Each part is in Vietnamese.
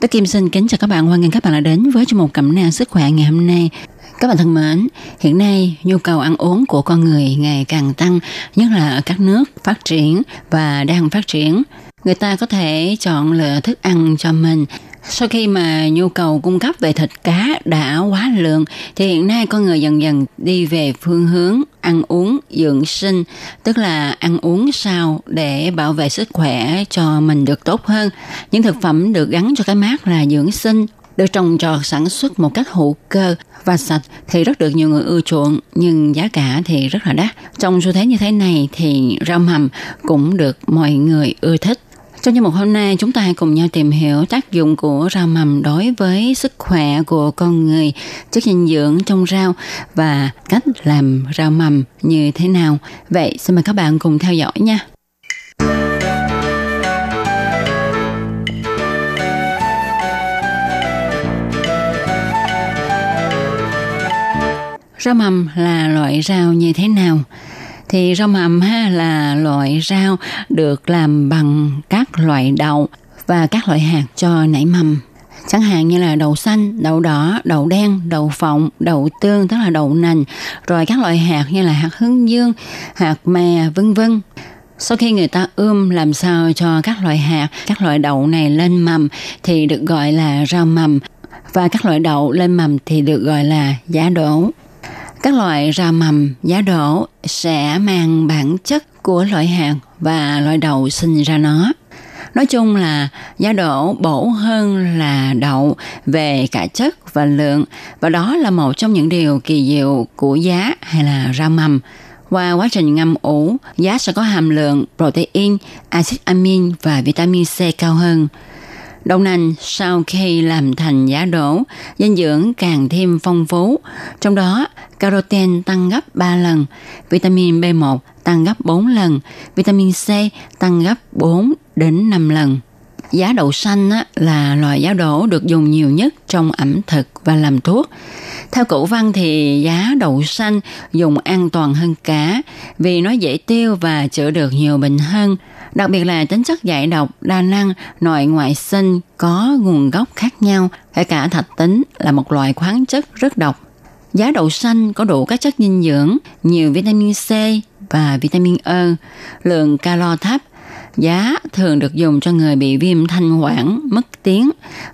Tôi Kim xin kính chào các bạn, hoan nghênh các bạn đã đến với chương mục cẩm nang sức khỏe ngày hôm nay. Các bạn thân mến, hiện nay nhu cầu ăn uống của con người ngày càng tăng, nhất là ở các nước phát triển và đang phát triển. Người ta có thể chọn lựa thức ăn cho mình sau khi mà nhu cầu cung cấp về thịt cá đã quá lượng thì hiện nay con người dần dần đi về phương hướng ăn uống dưỡng sinh, tức là ăn uống sao để bảo vệ sức khỏe cho mình được tốt hơn. Những thực phẩm được gắn cho cái mát là dưỡng sinh được trồng trọt sản xuất một cách hữu cơ và sạch thì rất được nhiều người ưa chuộng nhưng giá cả thì rất là đắt. Trong xu thế như thế này thì rau mầm cũng được mọi người ưa thích. Trong chương mục hôm nay, chúng ta hãy cùng nhau tìm hiểu tác dụng của rau mầm đối với sức khỏe của con người, chất dinh dưỡng trong rau và cách làm rau mầm như thế nào. Vậy, xin mời các bạn cùng theo dõi nha. Rau mầm là loại rau như thế nào? Thì rau mầm ha là loại rau được làm bằng các loại đậu và các loại hạt cho nảy mầm chẳng hạn như là đậu xanh, đậu đỏ, đậu đen, đậu phộng, đậu tương tức là đậu nành, rồi các loại hạt như là hạt hướng dương, hạt mè vân vân. Sau khi người ta ươm làm sao cho các loại hạt, các loại đậu này lên mầm thì được gọi là rau mầm và các loại đậu lên mầm thì được gọi là giá đỗ. Các loại ra mầm, giá đỗ sẽ mang bản chất của loại hạt và loại đậu sinh ra nó. Nói chung là giá đỗ bổ hơn là đậu về cả chất và lượng và đó là một trong những điều kỳ diệu của giá hay là rau mầm. Qua quá trình ngâm ủ, giá sẽ có hàm lượng protein, axit amin và vitamin C cao hơn. Đậu nành sau khi làm thành giá đỗ, dinh dưỡng càng thêm phong phú. Trong đó, caroten tăng gấp 3 lần, vitamin B1 tăng gấp 4 lần, vitamin C tăng gấp 4 đến 5 lần. Giá đậu xanh là loại giá đỗ được dùng nhiều nhất trong ẩm thực và làm thuốc. Theo cổ văn thì giá đậu xanh dùng an toàn hơn cá vì nó dễ tiêu và chữa được nhiều bệnh hơn. Đặc biệt là tính chất giải độc, đa năng, nội ngoại sinh có nguồn gốc khác nhau. Kể cả thạch tính là một loại khoáng chất rất độc. Giá đậu xanh có đủ các chất dinh dưỡng, nhiều vitamin C và vitamin E, lượng calo thấp, giá thường được dùng cho người bị viêm thanh quản, mất tiếng,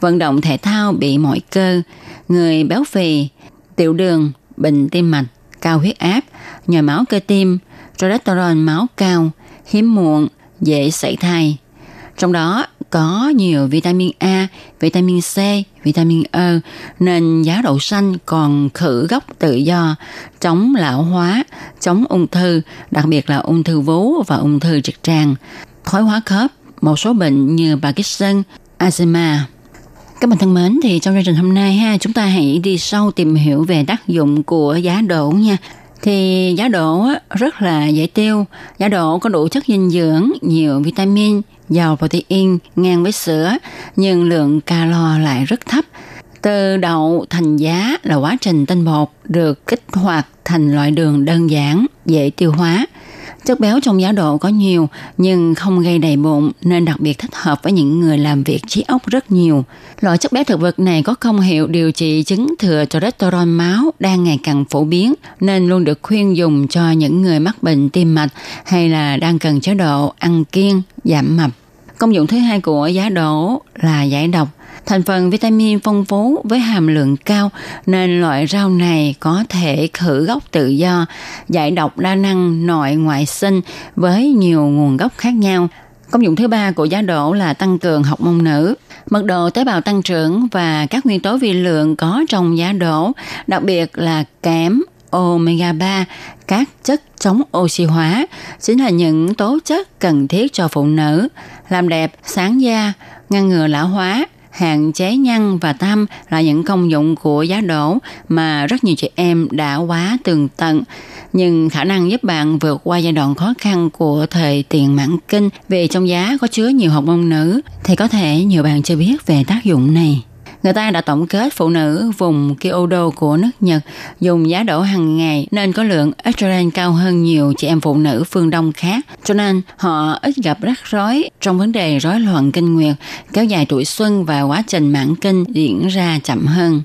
vận động thể thao bị mỏi cơ, người béo phì, tiểu đường, bệnh tim mạch, cao huyết áp, nhồi máu cơ tim, cholesterol máu cao, hiếm muộn, dễ xảy thai. Trong đó có nhiều vitamin A, vitamin C, vitamin E nên giá đậu xanh còn khử gốc tự do, chống lão hóa, chống ung thư, đặc biệt là ung thư vú và ung thư trực tràng, thoái hóa khớp, một số bệnh như Parkinson, Alzheimer. Các bạn thân mến, thì trong chương trình hôm nay ha, chúng ta hãy đi sâu tìm hiểu về tác dụng của giá đỗ nha. Thì giá đỗ rất là dễ tiêu. Giá đỗ có đủ chất dinh dưỡng, nhiều vitamin, giàu protein ngang với sữa, nhưng lượng calo lại rất thấp. Từ đậu thành giá là quá trình tinh bột được kích hoạt thành loại đường đơn giản, dễ tiêu hóa – Chất béo trong giá độ có nhiều nhưng không gây đầy bụng nên đặc biệt thích hợp với những người làm việc trí óc rất nhiều. Loại chất béo thực vật này có công hiệu điều trị chứng thừa cholesterol máu đang ngày càng phổ biến nên luôn được khuyên dùng cho những người mắc bệnh tim mạch hay là đang cần chế độ ăn kiêng, giảm mập. Công dụng thứ hai của giá đỗ là giải độc Thành phần vitamin phong phú với hàm lượng cao nên loại rau này có thể khử gốc tự do, giải độc đa năng nội ngoại sinh với nhiều nguồn gốc khác nhau. Công dụng thứ ba của giá đỗ là tăng cường học môn nữ. Mật độ tế bào tăng trưởng và các nguyên tố vi lượng có trong giá đỗ, đặc biệt là kẽm, omega 3, các chất chống oxy hóa, chính là những tố chất cần thiết cho phụ nữ, làm đẹp, sáng da, ngăn ngừa lão hóa, hạn chế nhăn và thâm là những công dụng của giá đổ mà rất nhiều chị em đã quá tường tận nhưng khả năng giúp bạn vượt qua giai đoạn khó khăn của thời tiền mãn kinh vì trong giá có chứa nhiều học môn nữ thì có thể nhiều bạn chưa biết về tác dụng này. Người ta đã tổng kết phụ nữ vùng Kyoto của nước Nhật dùng giá đỗ hàng ngày nên có lượng estrogen cao hơn nhiều chị em phụ nữ phương Đông khác. Cho nên họ ít gặp rắc rối trong vấn đề rối loạn kinh nguyệt, kéo dài tuổi xuân và quá trình mãn kinh diễn ra chậm hơn.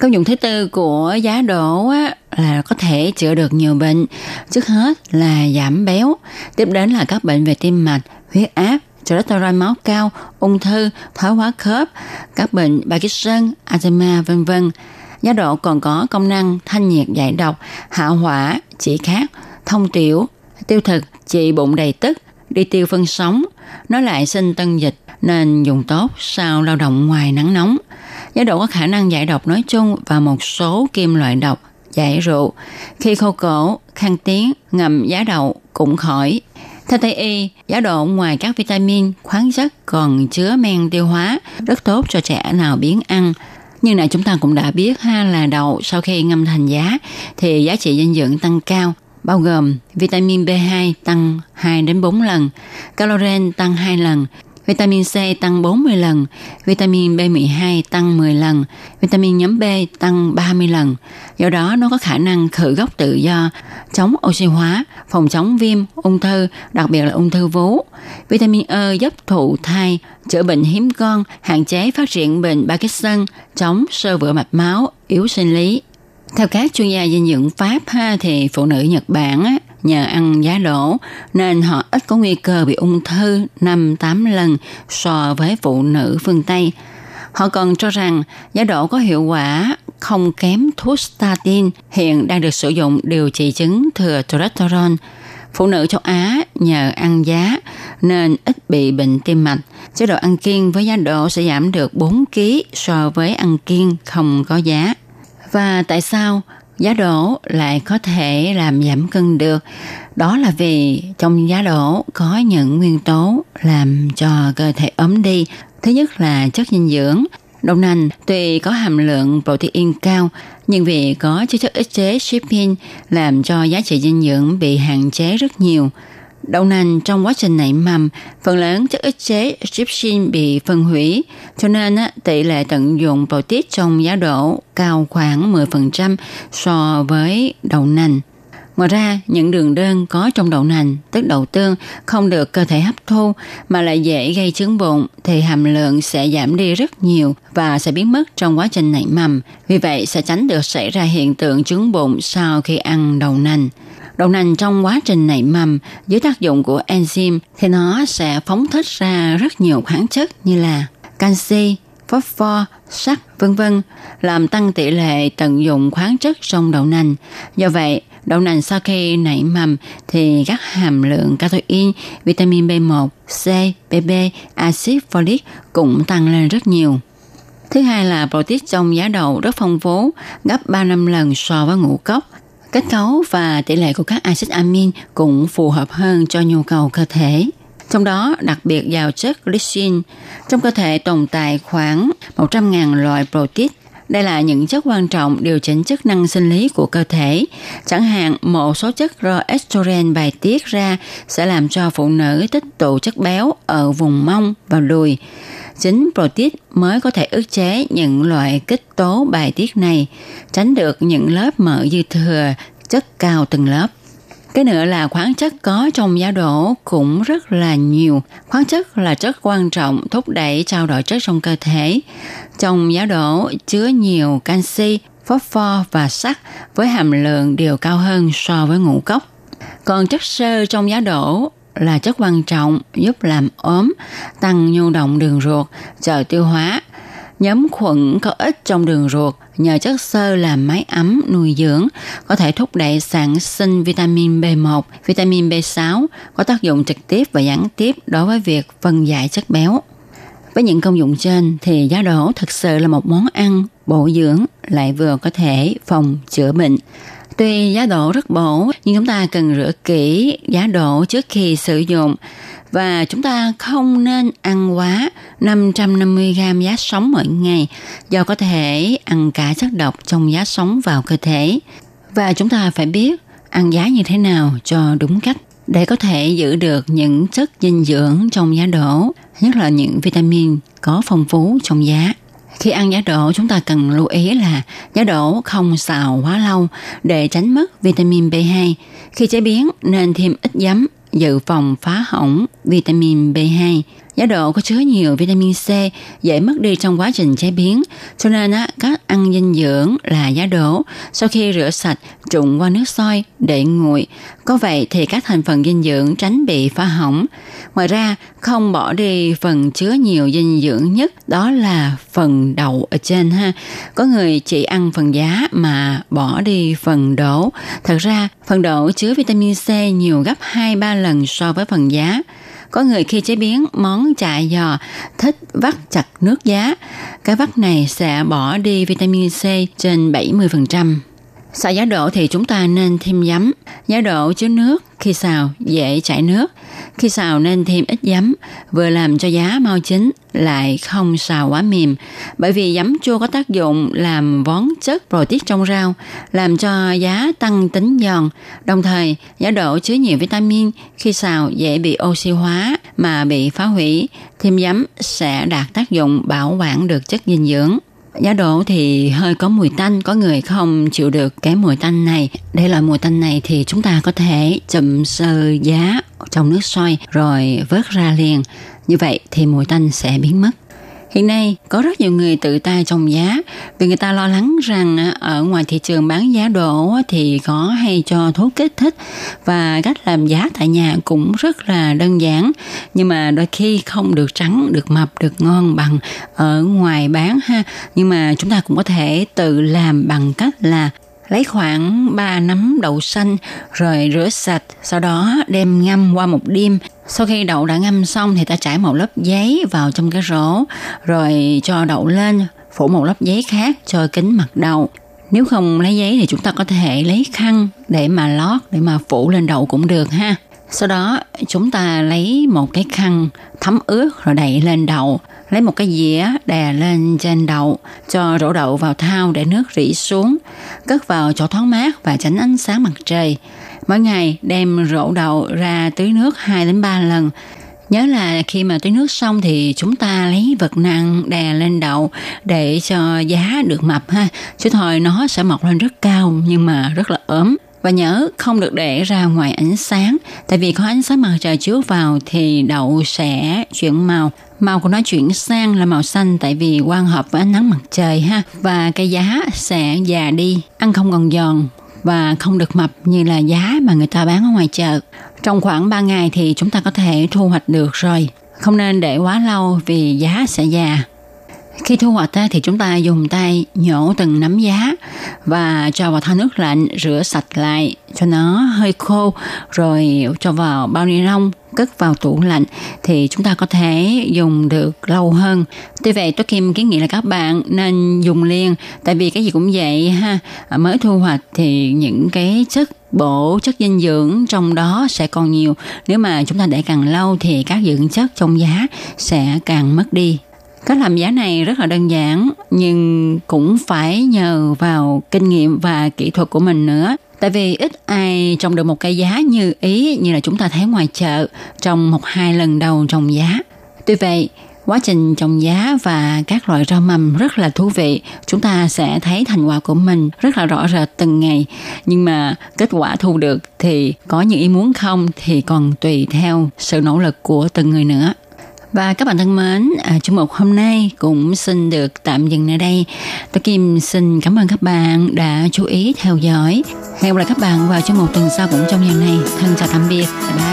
Công dụng thứ tư của giá đỗ á, là có thể chữa được nhiều bệnh. Trước hết là giảm béo, tiếp đến là các bệnh về tim mạch, huyết áp, cholesterol máu cao, ung thư, thoái hóa khớp, các bệnh Parkinson, Alzheimer vân vân. Giá đỗ còn có công năng thanh nhiệt giải độc, hạ hỏa, chỉ khát, thông tiểu, tiêu thực, trị bụng đầy tức, đi tiêu phân sống, nó lại sinh tân dịch nên dùng tốt sau lao động ngoài nắng nóng. Giá đỗ có khả năng giải độc nói chung và một số kim loại độc, giải rượu. Khi khô cổ, khăn tiếng, ngầm giá đậu cũng khỏi. Theo Tây y, giá đậu ngoài các vitamin, khoáng chất còn chứa men tiêu hóa, rất tốt cho trẻ nào biến ăn. Nhưng này chúng ta cũng đã biết ha là đậu sau khi ngâm thành giá thì giá trị dinh dưỡng tăng cao, bao gồm vitamin B2 tăng 2 đến 4 lần, caloren tăng 2 lần, Vitamin C tăng 40 lần, vitamin B12 tăng 10 lần, vitamin nhóm B tăng 30 lần. Do đó nó có khả năng khử gốc tự do, chống oxy hóa, phòng chống viêm, ung thư, đặc biệt là ung thư vú. Vitamin E giúp thụ thai, chữa bệnh hiếm con, hạn chế phát triển bệnh Parkinson, chống sơ vữa mạch máu, yếu sinh lý. Theo các chuyên gia dinh dưỡng Pháp ha, thì phụ nữ Nhật Bản á, nhờ ăn giá đỗ nên họ ít có nguy cơ bị ung thư 5-8 lần so với phụ nữ phương Tây. Họ còn cho rằng giá đỗ có hiệu quả không kém thuốc statin hiện đang được sử dụng điều trị chứng thừa cholesterol. Phụ nữ châu Á nhờ ăn giá nên ít bị bệnh tim mạch. Chế độ ăn kiêng với giá đỗ sẽ giảm được 4 kg so với ăn kiêng không có giá. Và tại sao giá đỗ lại có thể làm giảm cân được? Đó là vì trong giá đỗ có những nguyên tố làm cho cơ thể ấm đi. Thứ nhất là chất dinh dưỡng. Đậu nành tuy có hàm lượng protein cao, nhưng vì có chứa chất ức chế shipping làm cho giá trị dinh dưỡng bị hạn chế rất nhiều. Đậu nành trong quá trình nảy mầm, phần lớn chất ức chế trypsin bị phân hủy, cho nên tỷ lệ tận dụng protein trong giá đỗ cao khoảng 10% so với đậu nành. Ngoài ra, những đường đơn có trong đậu nành, tức đậu tương, không được cơ thể hấp thu mà lại dễ gây chứng bụng thì hàm lượng sẽ giảm đi rất nhiều và sẽ biến mất trong quá trình nảy mầm. Vì vậy sẽ tránh được xảy ra hiện tượng chứng bụng sau khi ăn đậu nành. Đậu nành trong quá trình nảy mầm dưới tác dụng của enzyme thì nó sẽ phóng thích ra rất nhiều khoáng chất như là canxi, phosphor, sắt, vân vân, làm tăng tỷ lệ tận dụng khoáng chất trong đậu nành. Do vậy, đậu nành sau khi nảy mầm thì các hàm lượng catein, vitamin B1, C, BB, axit folic cũng tăng lên rất nhiều. Thứ hai là protein trong giá đậu rất phong phú, gấp 3 năm lần so với ngũ cốc. Kết cấu và tỷ lệ của các axit amin cũng phù hợp hơn cho nhu cầu cơ thể. Trong đó, đặc biệt giàu chất glycine. Trong cơ thể tồn tại khoảng 100.000 loại protein. Đây là những chất quan trọng điều chỉnh chức năng sinh lý của cơ thể. Chẳng hạn, một số chất estrogen bài tiết ra sẽ làm cho phụ nữ tích tụ chất béo ở vùng mông và đùi. Chính protein mới có thể ức chế những loại kích tố bài tiết này, tránh được những lớp mỡ dư thừa, chất cao từng lớp. Cái nữa là khoáng chất có trong giá đỗ cũng rất là nhiều. Khoáng chất là chất quan trọng thúc đẩy trao đổi chất trong cơ thể. Trong giá đỗ chứa nhiều canxi, phosphor và sắt với hàm lượng đều cao hơn so với ngũ cốc. Còn chất xơ trong giá đỗ là chất quan trọng giúp làm ốm, tăng nhu động đường ruột, chờ tiêu hóa. Nhóm khuẩn có ích trong đường ruột nhờ chất xơ làm máy ấm nuôi dưỡng, có thể thúc đẩy sản sinh vitamin B1, vitamin B6, có tác dụng trực tiếp và gián tiếp đối với việc phân giải chất béo. Với những công dụng trên thì giá đỗ thực sự là một món ăn bổ dưỡng lại vừa có thể phòng chữa bệnh. Tuy giá đỗ rất bổ nhưng chúng ta cần rửa kỹ giá đỗ trước khi sử dụng và chúng ta không nên ăn quá 550g giá sống mỗi ngày do có thể ăn cả chất độc trong giá sống vào cơ thể. Và chúng ta phải biết ăn giá như thế nào cho đúng cách để có thể giữ được những chất dinh dưỡng trong giá đỗ, nhất là những vitamin có phong phú trong giá. Khi ăn giá đỗ, chúng ta cần lưu ý là giá đỗ không xào quá lâu để tránh mất vitamin B2. Khi chế biến, nên thêm ít giấm, dự phòng phá hỏng vitamin B2. Giá đỗ có chứa nhiều vitamin C dễ mất đi trong quá trình chế biến, cho nên á, các ăn dinh dưỡng là giá đỗ sau khi rửa sạch trụng qua nước sôi để nguội. Có vậy thì các thành phần dinh dưỡng tránh bị phá hỏng. Ngoài ra, không bỏ đi phần chứa nhiều dinh dưỡng nhất đó là phần đậu ở trên ha. Có người chỉ ăn phần giá mà bỏ đi phần đỗ. Thật ra, phần đỗ chứa vitamin C nhiều gấp 2-3 lần so với phần giá. Có người khi chế biến món chả giò thích vắt chặt nước giá. Cái vắt này sẽ bỏ đi vitamin C trên 70%. Xào giá đỗ thì chúng ta nên thêm giấm. Giá đỗ chứa nước, khi xào dễ chảy nước. Khi xào nên thêm ít giấm, vừa làm cho giá mau chín, lại không xào quá mềm. Bởi vì giấm chua có tác dụng làm vón chất protein trong rau, làm cho giá tăng tính giòn. Đồng thời, giá đỗ chứa nhiều vitamin, khi xào dễ bị oxy hóa mà bị phá hủy. Thêm giấm sẽ đạt tác dụng bảo quản được chất dinh dưỡng. Giá đỗ thì hơi có mùi tanh, có người không chịu được cái mùi tanh này. Để loại mùi tanh này thì chúng ta có thể chậm sơ giá trong nước sôi rồi vớt ra liền. Như vậy thì mùi tanh sẽ biến mất. Hiện nay, có rất nhiều người tự tay trồng giá. Vì người ta lo lắng rằng à, ở ngoài thị trường bán giá đỗ thì có hay cho thuốc kích thích và cách làm giá tại nhà cũng rất là đơn giản. Nhưng mà đôi khi không được trắng, được mập, được ngon bằng ở ngoài bán ha. Nhưng mà chúng ta cũng có thể tự làm bằng cách là lấy khoảng 3 nắm đậu xanh rồi rửa sạch, sau đó đem ngâm qua một đêm. Sau khi đậu đã ngâm xong thì ta trải một lớp giấy vào trong cái rổ, rồi cho đậu lên, phủ một lớp giấy khác cho kính mặt đậu Nếu không lấy giấy thì chúng ta có thể lấy khăn để mà lót, để mà phủ lên đậu cũng được ha. Sau đó chúng ta lấy một cái khăn thấm ướt rồi đậy lên đậu lấy một cái dĩa đè lên trên đậu, cho rổ đậu vào thau để nước rỉ xuống, cất vào chỗ thoáng mát và tránh ánh sáng mặt trời. Mỗi ngày đem rổ đậu ra tưới nước 2 đến 3 lần. Nhớ là khi mà tưới nước xong thì chúng ta lấy vật nặng đè lên đậu để cho giá được mập ha. Chứ thôi nó sẽ mọc lên rất cao nhưng mà rất là ốm. Và nhớ không được để ra ngoài ánh sáng, tại vì có ánh sáng mặt trời chiếu vào thì đậu sẽ chuyển màu. Màu của nó chuyển sang là màu xanh tại vì quan hợp với ánh nắng mặt trời ha. Và cây giá sẽ già đi, ăn không còn giòn và không được mập như là giá mà người ta bán ở ngoài chợ. Trong khoảng 3 ngày thì chúng ta có thể thu hoạch được rồi. Không nên để quá lâu vì giá sẽ già. Khi thu hoạch thì chúng ta dùng tay nhổ từng nắm giá và cho vào thau nước lạnh, rửa sạch lại cho nó hơi khô, rồi cho vào bao ni lông, cất vào tủ lạnh thì chúng ta có thể dùng được lâu hơn. Tuy vậy, tôi Kim kiến nghị là các bạn nên dùng liền, tại vì cái gì cũng vậy ha. À, mới thu hoạch thì những cái chất bổ, chất dinh dưỡng trong đó sẽ còn nhiều. Nếu mà chúng ta để càng lâu thì các dưỡng chất trong giá sẽ càng mất đi. Cách làm giá này rất là đơn giản nhưng cũng phải nhờ vào kinh nghiệm và kỹ thuật của mình nữa. Tại vì ít ai trồng được một cây giá như ý như là chúng ta thấy ngoài chợ trong một hai lần đầu trồng giá. Tuy vậy, quá trình trồng giá và các loại rau mầm rất là thú vị. Chúng ta sẽ thấy thành quả của mình rất là rõ rệt từng ngày. Nhưng mà kết quả thu được thì có những ý muốn không thì còn tùy theo sự nỗ lực của từng người nữa. Và các bạn thân mến, à, chương mục hôm nay cũng xin được tạm dừng nơi đây. Tôi Kim xin cảm ơn các bạn đã chú ý theo dõi. Hẹn gặp lại các bạn vào chương mục tuần sau cũng trong ngày này. Thân chào tạm biệt. Bye bye.